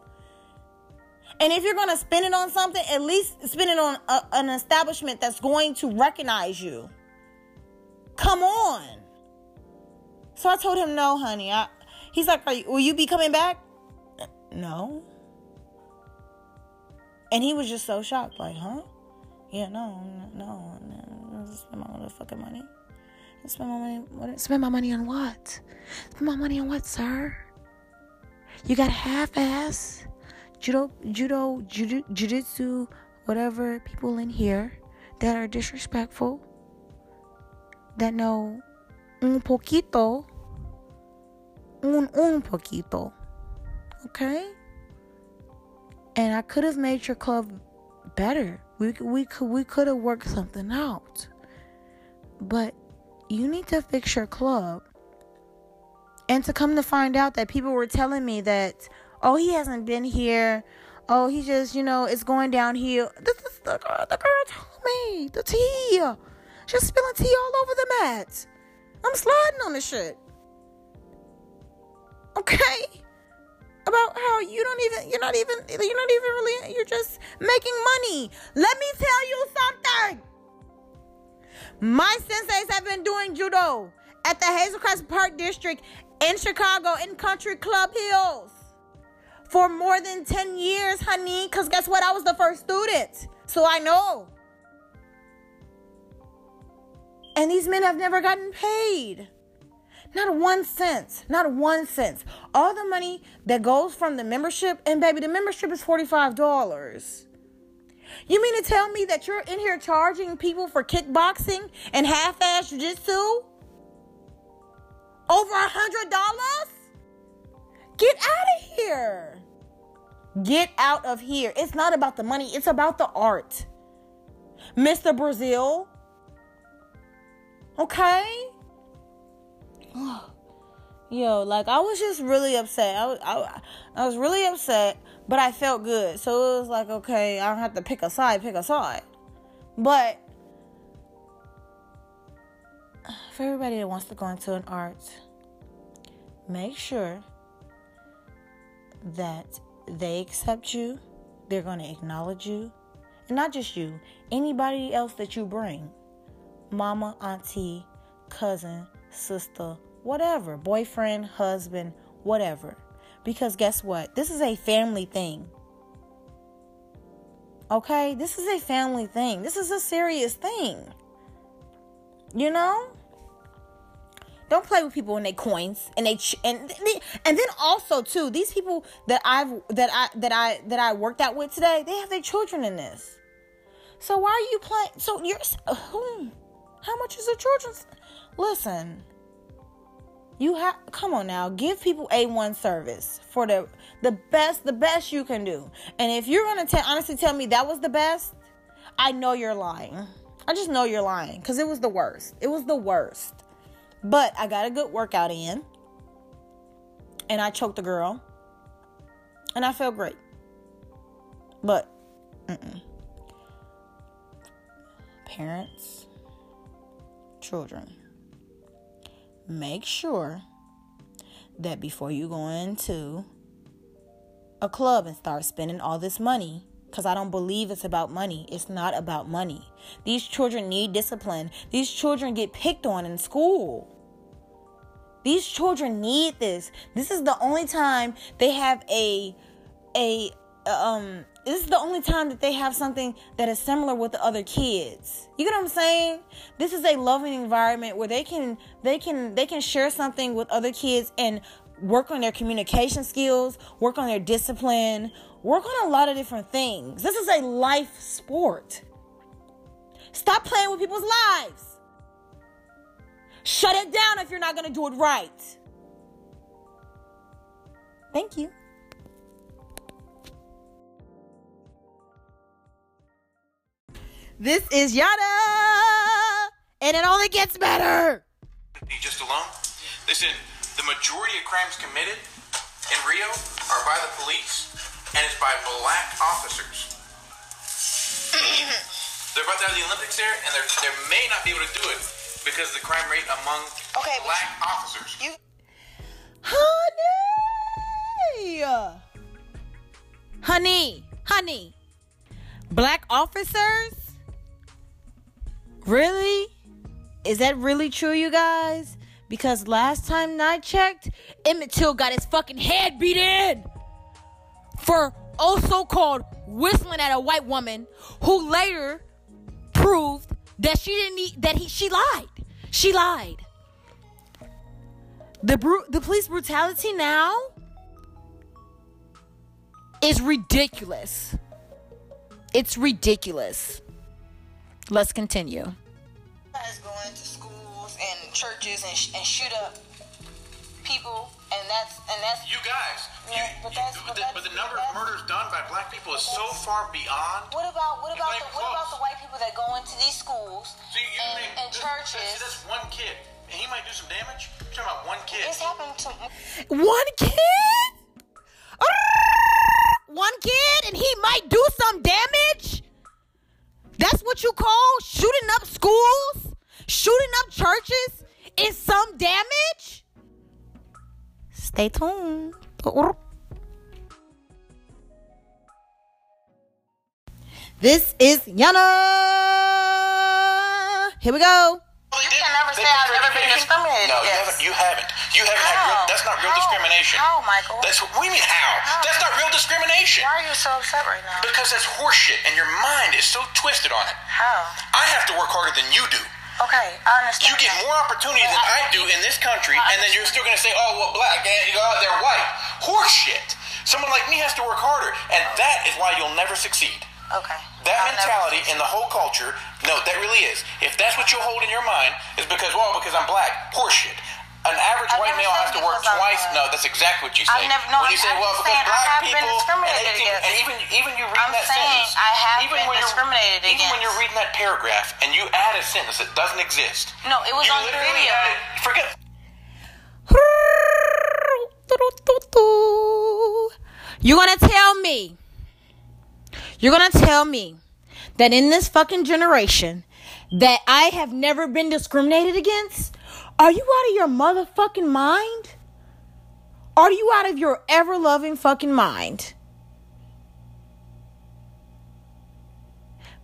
Speaker 1: And if you're going to spend it on something, at least spend it on a, an establishment that's going to recognize you. Come on. So I told him, no, honey. I, he's like, you, will you be coming back? No. And he was just so shocked, like, huh? Yeah, no, no, no. Spend my motherfucking money. Spend my money. What? Spend my money on what? Spend my money on what, sir? You got half-ass judo, judo, judo, jujitsu, whatever people in here that are disrespectful, that know un poquito, un un poquito, okay? And I could have made your club better. We we could we could have worked something out, but you need to fix your club. And to come to find out that people were telling me that, oh, he hasn't been here oh, he just, you know, it's going downhill. This is the girl. The girl told me the tea. Just spilling tea all over the mat. I'm sliding on the shit. Okay. About how you don't even, you're not even, you're not even really, you're just making money. Let me tell you something. My senseis have been doing judo at the Hazel Crest Park District in Chicago in Country Club Hills for more than 10 years, honey. Because guess what? I was the first student. So I know. And these men have never gotten paid. Not one cent. Not one cent. All the money that goes from the membership, and baby, the membership is $45. You mean to tell me that you're in here charging people for kickboxing and half ass jiu jitsu? Over a hundred dollars? Get out of here. Get out of here. It's not about the money, it's about the art. Mr. Brazil. Okay? Yo, like I was just really upset. I was, I, I was really upset, but I felt good. So it was like, okay, I don't have to pick a side, pick a side. But for everybody that wants to go into an art, make sure that they accept you, they're going to acknowledge you, and not just you, anybody else that you bring mama, auntie, cousin, sister, whatever, boyfriend, husband, whatever. Because guess what? This is a family thing. Okay? This is a family thing. This is a serious thing. You know? Don't play with people and they coins and they and and then also too these people that I've that I that I that I worked out with today they have their children in this. So why are you playing? So you're hmm, how much is a children's? Listen, you have come on now, give people A1 service for the the best the best you can do. And if you're going to honestly tell me that was the best, I know you're lying. I just know you're lying cuz it was the worst. It was the worst. But I got a good workout in. And I choked the girl. And I felt great. But mm-mm. parents, children make sure that before you go into a club and start spending all this money, because I don't believe it's about money. It's not about money. These children need discipline. These children get picked on in school. These children need this. This is the only time they have a a um this is the only time that they have something that is similar with the other kids. You get what I'm saying? This is a loving environment where they can they can they can share something with other kids and work on their communication skills, work on their discipline, work on a lot of different things. This is a life sport. Stop playing with people's lives. Shut it down if you're not going to do it right. Thank you. This is Yana, and it only gets better.
Speaker 2: Just alone. Listen, the majority of crimes committed in Rio are by the police, and it's by black officers. they're about to have the Olympics there, and they're, they may not be able to do it because the crime rate among okay, black officers. You,
Speaker 1: honey, honey, honey, black officers Really? Is that really true, you guys? Because last time I checked, Emmett Till got his fucking head beat in for also called whistling at a white woman who later proved that she didn't need, that he she lied. She lied. The bru- the police brutality now is ridiculous. It's ridiculous. Let's continue.
Speaker 3: Guys go into schools and churches and, sh- and shoot up people, and that's and that's
Speaker 2: you guys. Yeah, you, but, that's, you, but, the, but the number of murders done by black people is so far beyond.
Speaker 3: What about what about the, what about the white people that go into these schools so you, and, mean, and this, churches?
Speaker 2: That's, that's one kid, and he might do some damage. You're talking about one kid.
Speaker 3: It's happened to
Speaker 1: one kid. one kid and he might do some damage? That's what you call shooting up schools? Shooting up churches is some damage? Stay tuned. This is Yana. Here we go.
Speaker 3: You can never say I've never been discriminated
Speaker 2: No, you haven't. You haven't. You haven't had real.
Speaker 3: How?
Speaker 2: That's not real
Speaker 3: How?
Speaker 2: discrimination.
Speaker 3: How, Michael?
Speaker 2: That's what we mean. How?
Speaker 3: How?
Speaker 2: That's not real discrimination.
Speaker 3: Why are you so upset right now?
Speaker 2: Because that's horseshit, and your mind is so twisted on it.
Speaker 3: How?
Speaker 2: I have to work harder than you do.
Speaker 3: Okay, I understand.
Speaker 2: You get more opportunity than I do in this country, and then you're still going to say, "Oh, well, black and oh, they're white." Horseshit. Someone like me has to work harder, and that is why you'll never succeed.
Speaker 3: Okay.
Speaker 2: That
Speaker 3: I'll
Speaker 2: mentality in the whole culture, no, that really is. If that's what you'll hold in your mind, is because, well, because I'm black. Horseshit. An average
Speaker 3: I've
Speaker 2: white male has to work twice. No, that's exactly what you say.
Speaker 3: I've never- no,
Speaker 2: when you
Speaker 3: I'm-
Speaker 2: say,
Speaker 3: I'm
Speaker 2: well, because
Speaker 3: saying I
Speaker 2: black
Speaker 3: have been
Speaker 2: people, and,
Speaker 3: discriminated
Speaker 2: 18
Speaker 3: against.
Speaker 2: and even even you read
Speaker 3: I'm
Speaker 2: that sentence,
Speaker 3: I have
Speaker 2: even
Speaker 3: been
Speaker 2: when you're-
Speaker 3: discriminated
Speaker 2: Even when you're reading that paragraph and you add a sentence that doesn't exist.
Speaker 3: No, it was on the video.
Speaker 2: added- forget.
Speaker 1: You're gonna tell me, you're gonna tell me that in this fucking generation that I have never been discriminated against? Are you out of your motherfucking mind? Are you out of your ever loving fucking mind?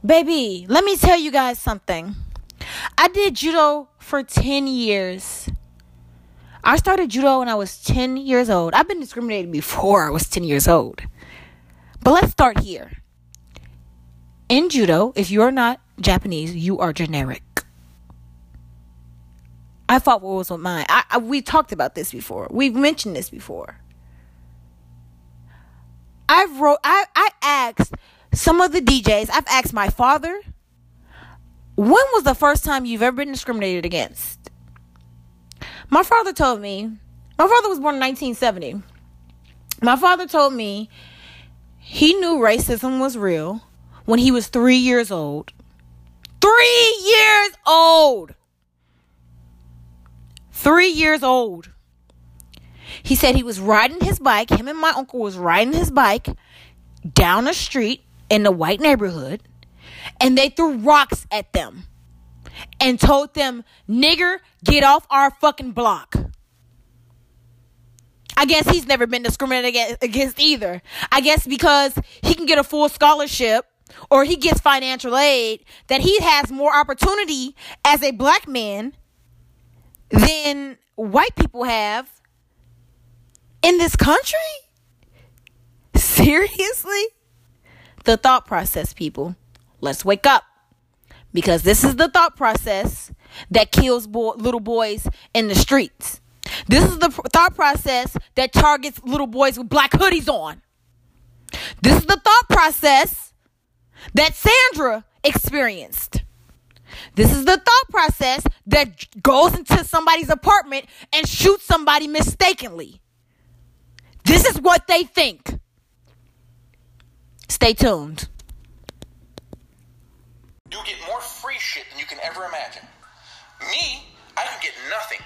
Speaker 1: Baby, let me tell you guys something. I did judo for 10 years. I started judo when I was 10 years old. I've been discriminated before I was 10 years old. But let's start here. In judo, if you're not Japanese, you are generic. I fought what was on mine. I, I, we talked about this before. We've mentioned this before. I've wrote. I I asked some of the DJs. I've asked my father. When was the first time you've ever been discriminated against? My father told me. My father was born in 1970. My father told me he knew racism was real when he was three years old. Three years old. Three years old. He said he was riding his bike. Him and my uncle was riding his bike down a street in the white neighborhood, and they threw rocks at them and told them, "Nigger, get off our fucking block." I guess he's never been discriminated against, against either. I guess because he can get a full scholarship or he gets financial aid, that he has more opportunity as a black man than white people have in this country? Seriously? The thought process, people. Let's wake up. Because this is the thought process that kills little boys in the streets. This is the thought process that targets little boys with black hoodies on. This is the thought process that Sandra experienced. This is the thought process that goes into somebody's apartment and shoots somebody mistakenly. This is what they think. Stay tuned.
Speaker 2: You get more free shit than you can ever imagine. Me, I can get nothing.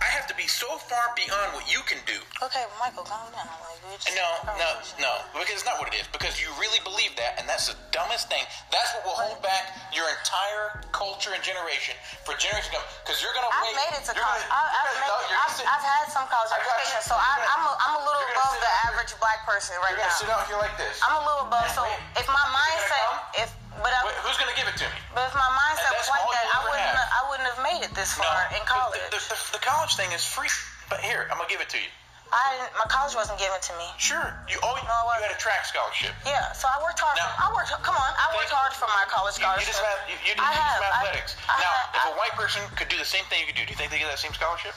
Speaker 2: I have to be so far beyond what you can do.
Speaker 3: Okay, well, Michael, calm down. Like, just-
Speaker 2: No, no, no, because it's not what it is. Because you really believe that, and that's the dumbest thing. That's what will hold back your entire culture and generation for generations to come. Because you're gonna
Speaker 3: I've
Speaker 2: wait.
Speaker 3: made it to college.
Speaker 2: gonna- you're
Speaker 3: I've,
Speaker 2: gonna-
Speaker 3: made
Speaker 2: no,
Speaker 3: it.
Speaker 2: gonna
Speaker 3: I've, I've had some college
Speaker 2: I got you.
Speaker 3: education, so I,
Speaker 2: gonna-
Speaker 3: I'm, a, I'm a little above the average black person right
Speaker 2: You're gonna
Speaker 3: now.
Speaker 2: sit out here like this.
Speaker 3: I'm a little above. So
Speaker 2: Wait.
Speaker 3: if my mindset, if but I,
Speaker 2: Wait, who's gonna give it to me?
Speaker 3: but if my mindset was like that, I wouldn't.
Speaker 2: have.
Speaker 3: Have, I wouldn't have made it this far in college.
Speaker 2: The, the, the, the college thing is free. But here, I'm gonna give it to you.
Speaker 3: I didn't, my college wasn't given to me.
Speaker 2: Sure, you oh,
Speaker 3: No, it
Speaker 2: you had a track scholarship.
Speaker 3: Yeah, so I worked hard.
Speaker 2: Now-
Speaker 3: I worked. Come on, I worked hard for my college
Speaker 2: You, you
Speaker 3: scholarship.
Speaker 2: just have you, you,
Speaker 3: I
Speaker 2: you
Speaker 3: have.
Speaker 2: just have
Speaker 3: I-
Speaker 2: athletics.
Speaker 3: I
Speaker 2: now,
Speaker 3: have-
Speaker 2: if
Speaker 3: I-
Speaker 2: a white person could do the same thing you could do, do you think they get that same scholarship?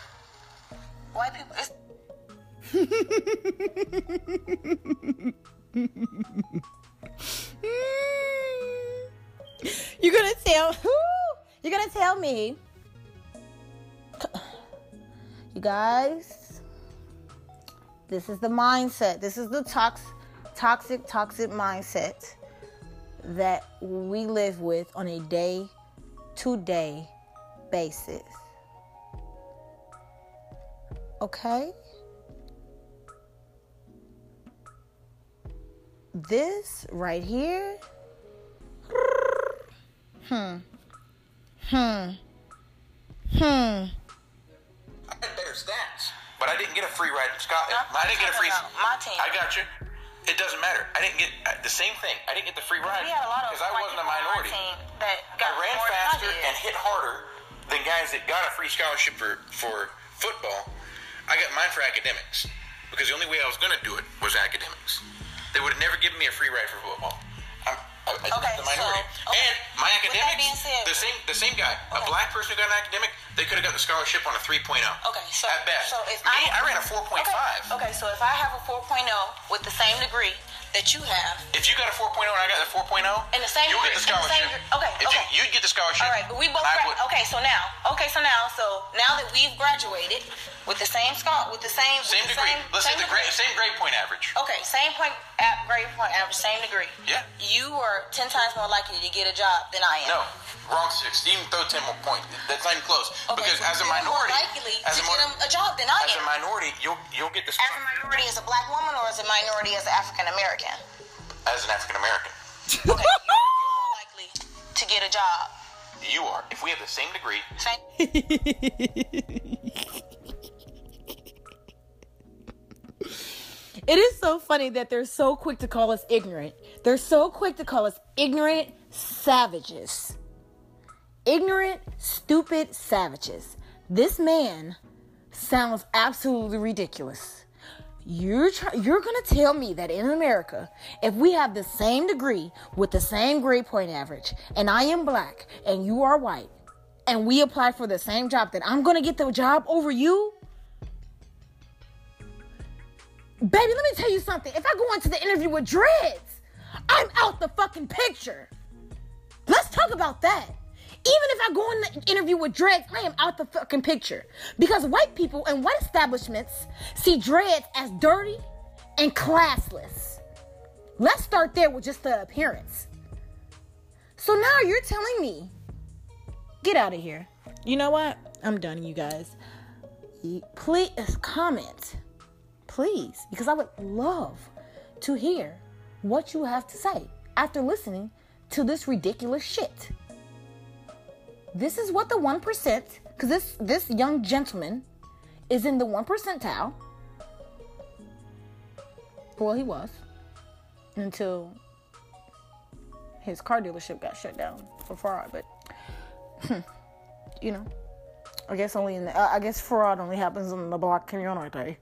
Speaker 3: White people. It's,
Speaker 1: You're gonna tell who? You're gonna tell me. You guys this is the mindset. This is the tox, toxic toxic mindset that we live with on a day to day basis. Okay? This right here. Hmm. Hmm. Hmm.
Speaker 2: I had better stats, but I didn't get a free ride in Scotland. I didn't get a free.
Speaker 3: No, no, my team.
Speaker 2: I got you. It doesn't matter. I didn't get uh, the same thing. I didn't get the free ride
Speaker 3: We had a lot of
Speaker 2: because I wasn't a
Speaker 3: people on our
Speaker 2: minority. I
Speaker 3: got
Speaker 2: ran
Speaker 3: more than I
Speaker 2: faster and hit harder than guys that got a free scholarship for, for football. I got mine for academics because the only way I was going to do it was academics. They would have never given me a free ride for football. I, I,
Speaker 3: Okay,
Speaker 2: the minority.
Speaker 3: so, okay.
Speaker 2: And my academics, the same the same guy, a black person who got an academic, they could have got the scholarship on a 3.0.
Speaker 3: Okay, so
Speaker 2: at best.
Speaker 3: so if
Speaker 2: me,
Speaker 3: I,
Speaker 2: I ran a 4.5.
Speaker 3: Okay, okay, so if I have a 4.0 with the same degree that you have,
Speaker 2: If you got a 4.0 and I got a 4.0,
Speaker 3: And the same
Speaker 2: you'll get the
Speaker 3: and the same
Speaker 2: scholarship.
Speaker 3: okay,
Speaker 2: If
Speaker 3: okay.
Speaker 2: You, you'd get the scholarship.
Speaker 3: all right, but we both. Gra-
Speaker 2: would-
Speaker 3: okay, so now, okay, so now, so now that we've graduated with the same scholar, with the same,
Speaker 2: Same
Speaker 3: the
Speaker 2: degree.
Speaker 3: same,
Speaker 2: Listen,
Speaker 3: same
Speaker 2: the grade, same grade point average.
Speaker 3: Okay, same point, at grade point average, same degree.
Speaker 2: Yeah.
Speaker 3: You are ten times more likely to get a job than I am.
Speaker 2: No, wrong six. Even throw 10 more points. That's not even close.
Speaker 3: Okay,
Speaker 2: because
Speaker 3: so
Speaker 2: as a minority,
Speaker 3: likely
Speaker 2: as
Speaker 3: to
Speaker 2: a,
Speaker 3: get a, a job than I
Speaker 2: as a minority, you'll you'll get the scholarship.
Speaker 3: As a minority, as a black woman, or as a minority, as an African American.
Speaker 2: As an African American.
Speaker 3: Okay, you're, you're more likely to get a job.
Speaker 2: You are. If we have the same degree,
Speaker 3: Same.
Speaker 1: It is so funny that they're so quick to call us ignorant. They're so quick to call us ignorant savages. Ignorant, stupid savages. This man sounds absolutely ridiculous. You're try- you're gonna tell me that in America, if we have the same degree with the same grade point average, and I am black and you are white, and we apply for the same job, that I'm gonna get the job over you? Baby, let me tell you something. If I go into the interview with dreads, I'm out the fucking picture. Let's talk about that. Even if I go in the interview with dreads, I am out the fucking picture. Because white people and white establishments see dreads as dirty and classless. Let's start there with just the appearance. So now you're telling me, get out of here. You know what? I'm done, you guys. Please uh, comment please, because I would love to hear what you have to say after listening to this ridiculous shit. This is what the 1%, because this, this young gentleman is in the 1 percentile. Well, he was until his car dealership got shut down for fraud, but hmm, you know, I guess only in the, I guess fraud only happens in the black community.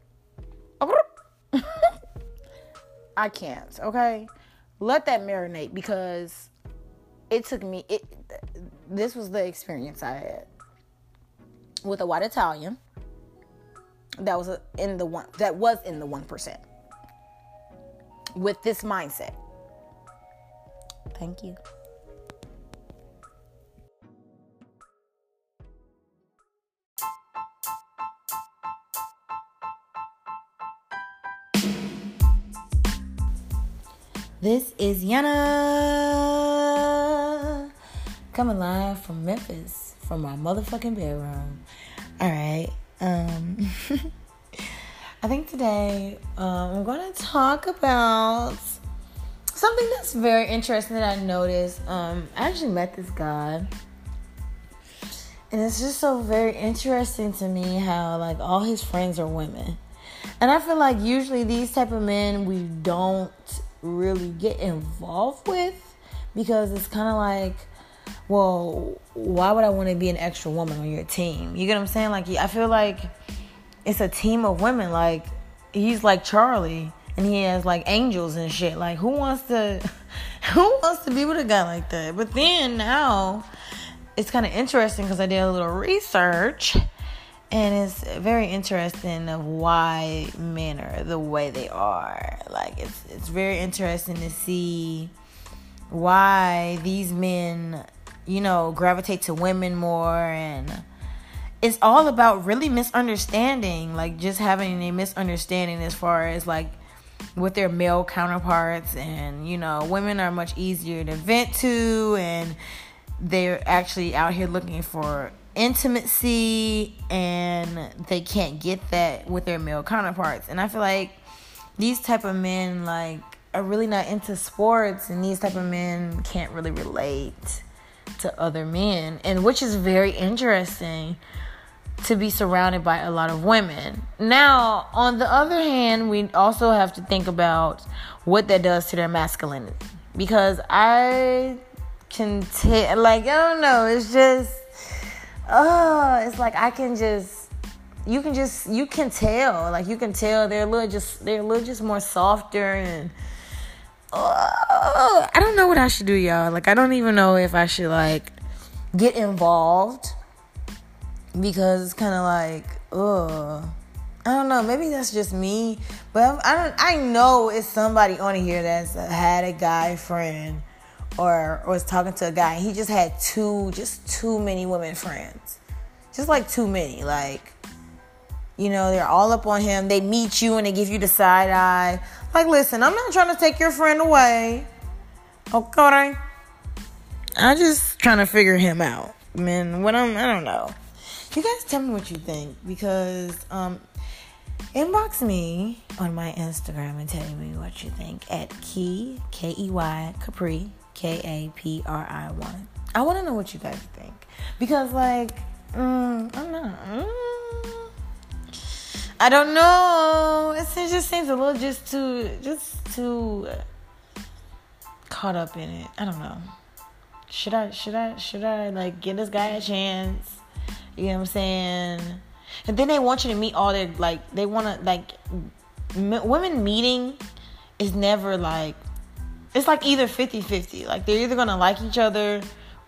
Speaker 1: I can't, okay? Let that marinate because it took me it this was the experience I had with a white Italian that was in the one that was in the 1% with this mindset. Thank you. This is Yana coming live from Memphis from my motherfucking bedroom. All right. Um I think today um, I'm going to talk about something that's very interesting that I noticed. Um I actually met this guy. And it's just so very interesting to me how like all his friends are women. And I feel like usually these type of men we don't really get involved with because it's kind of like well why would i want to be an extra woman on your team? You get what i'm saying? Like i feel like it's a team of women. Like he's like charlie and he has like angels and shit. Like who wants to who wants to be with a guy like that? But then now it's kind of interesting because i did a little research and it's very interesting of why men are the way they are. Like it's it's very interesting to see why these men, you know, gravitate to women more and it's all about really misunderstanding, like just having a misunderstanding as far as like with their male counterparts and you know, women are much easier to vent to and they're actually out here looking for intimacy and they can't get that with their male counterparts. And i feel like these type of men like are really not into sports and these type of men can't really relate to other men and which is very interesting to be surrounded by a lot of women. Now, on the other hand, we also have to think about what that does to their masculinity because I can tell like I don't know, it's just oh, it's like I can just you can just you can tell like you can tell they're a little just they're a little just more softer and I don't know what I should do, y'all. Like I don't even know if I should like get involved because it's kind of like, ugh. I don't know. Maybe that's just me, but I don't. I know it's somebody on here that's had a guy friend, or, or was talking to a guy. he just had two, just too many women friends, just like too many. Like, you know, they're all up on him. They meet you and they give you the side eye. Like, listen, I'm not trying to take your friend away. Okay. I'm just trying to figure him out. Man, what I'm, I don't know. You guys tell me what you think because um inbox me on my Instagram and tell me what you think at Key K E Y Kapri K A P R I one. I want to know what you guys think because like mm, I'm not. Mm, I don't know. It just seems a little just too just too uh, caught up in it. I don't know. Should I should I should I like give this guy a chance? You know what I'm saying? And then they want you to meet all their like they want to like m- women meeting is never like it's like either 50-50. Like they're either going to like each other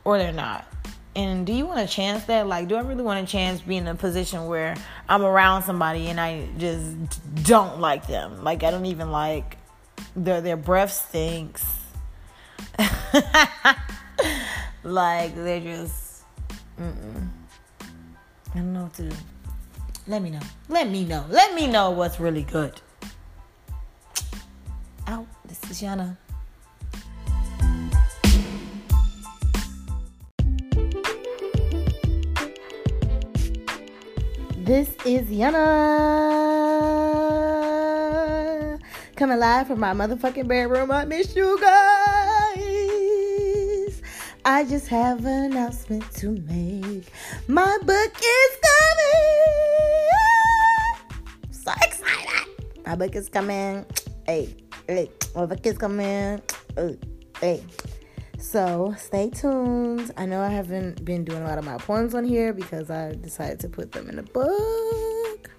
Speaker 1: or they're not. And do you want a chance that like do I really want a chance being in a position where I'm around somebody and I just don't like them? Like I don't even like their their breath stinks. like they're just mm-mm. I don't know what to do. Let me know. Let me know. Let me know what's really good. Out. This is Yana. This is Yana. Coming live from my motherfucking bedroom. I miss you guys. I just have an announcement to make. My book is coming. So excited. My book is coming. Hey, hey, my book is coming. Hey. So stay tuned. I know I haven't been doing a lot of my poems on here because I decided to put them in a book.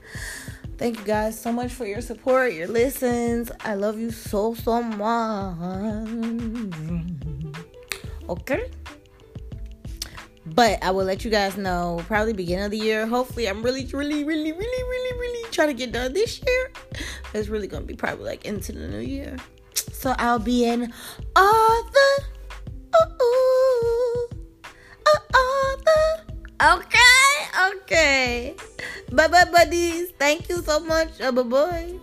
Speaker 1: Thank you guys so much for your support, your listens. I love you so, so much. Okay? But I will let you guys know probably beginning of the year. Hopefully, I'm really, really, really, really, really, really trying to get done this year. It's really gonna be probably like into the new year. So I'll be in all author. Uh-uh. Okay, okay. Bye bye, buddies. Thank you so much. Bye bye.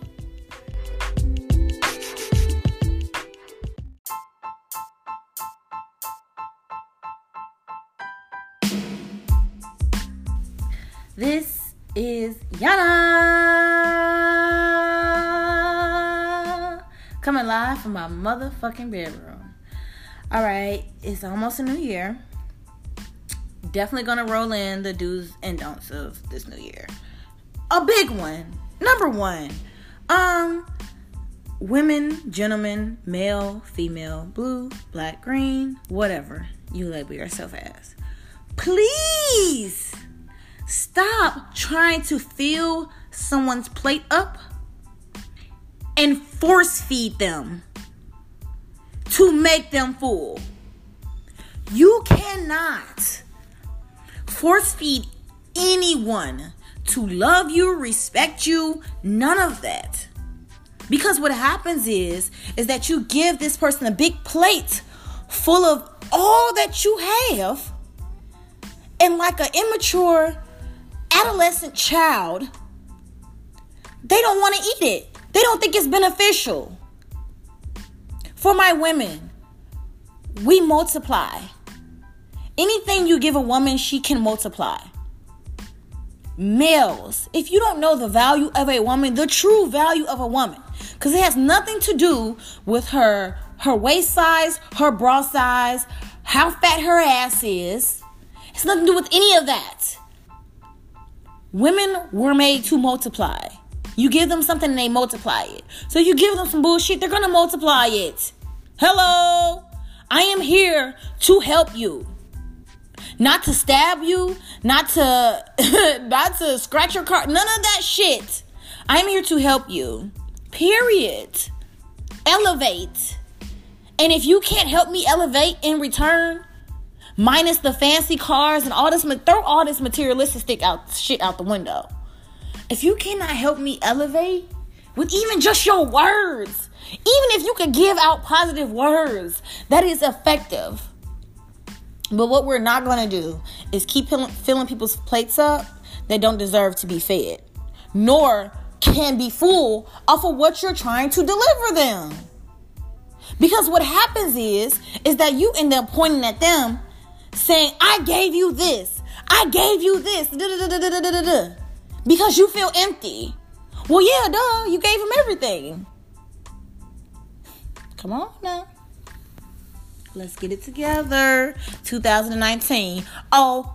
Speaker 1: This is Yana coming live from my motherfucking bedroom. All right, it's almost a new year. Definitely gonna roll in the do's and don'ts of this new year. A big one, number one, um, women, gentlemen, male, female, blue, black, green, whatever you label yourself as. Please Stop trying to fill someone's plate up and force feed them to make them full. You cannot force feed anyone to love you, respect you, none of that. Because what happens is is that you give this person a big plate full of all that you have and like an immature adolescent child, they don't want to eat it. They don't think it's beneficial. For my women, we multiply. Anything you give a woman, she can multiply. Males, if you don't know the value of a woman, the true value of a woman, Because it has nothing to do with her her waist size, her bra size, how fat her ass is. It's nothing to do with any of that. Women were made to multiply. You give them something and they multiply it. So you give them some bullshit, they're gonna multiply it. Hello? I am here to help you. Not to stab you, not to not to scratch your car, none of that shit. I'm here to help you. Period. Elevate. And if you can't help me elevate in return, minus the fancy cars and all this, throw all this materialistic out shit out the window. If you cannot help me elevate with even just your words, even if you could give out positive words, that is effective. But what we're not going to do is keep filling people's plates up that don't deserve to be fed, nor can be full off of what you're trying to deliver them. Because what happens is is that you end up pointing at them saying, "I gave you this. I gave you this." Because you feel empty. Well, yeah, duh, you gave him everything. Come on now. Let's get it together. 2019. Oh,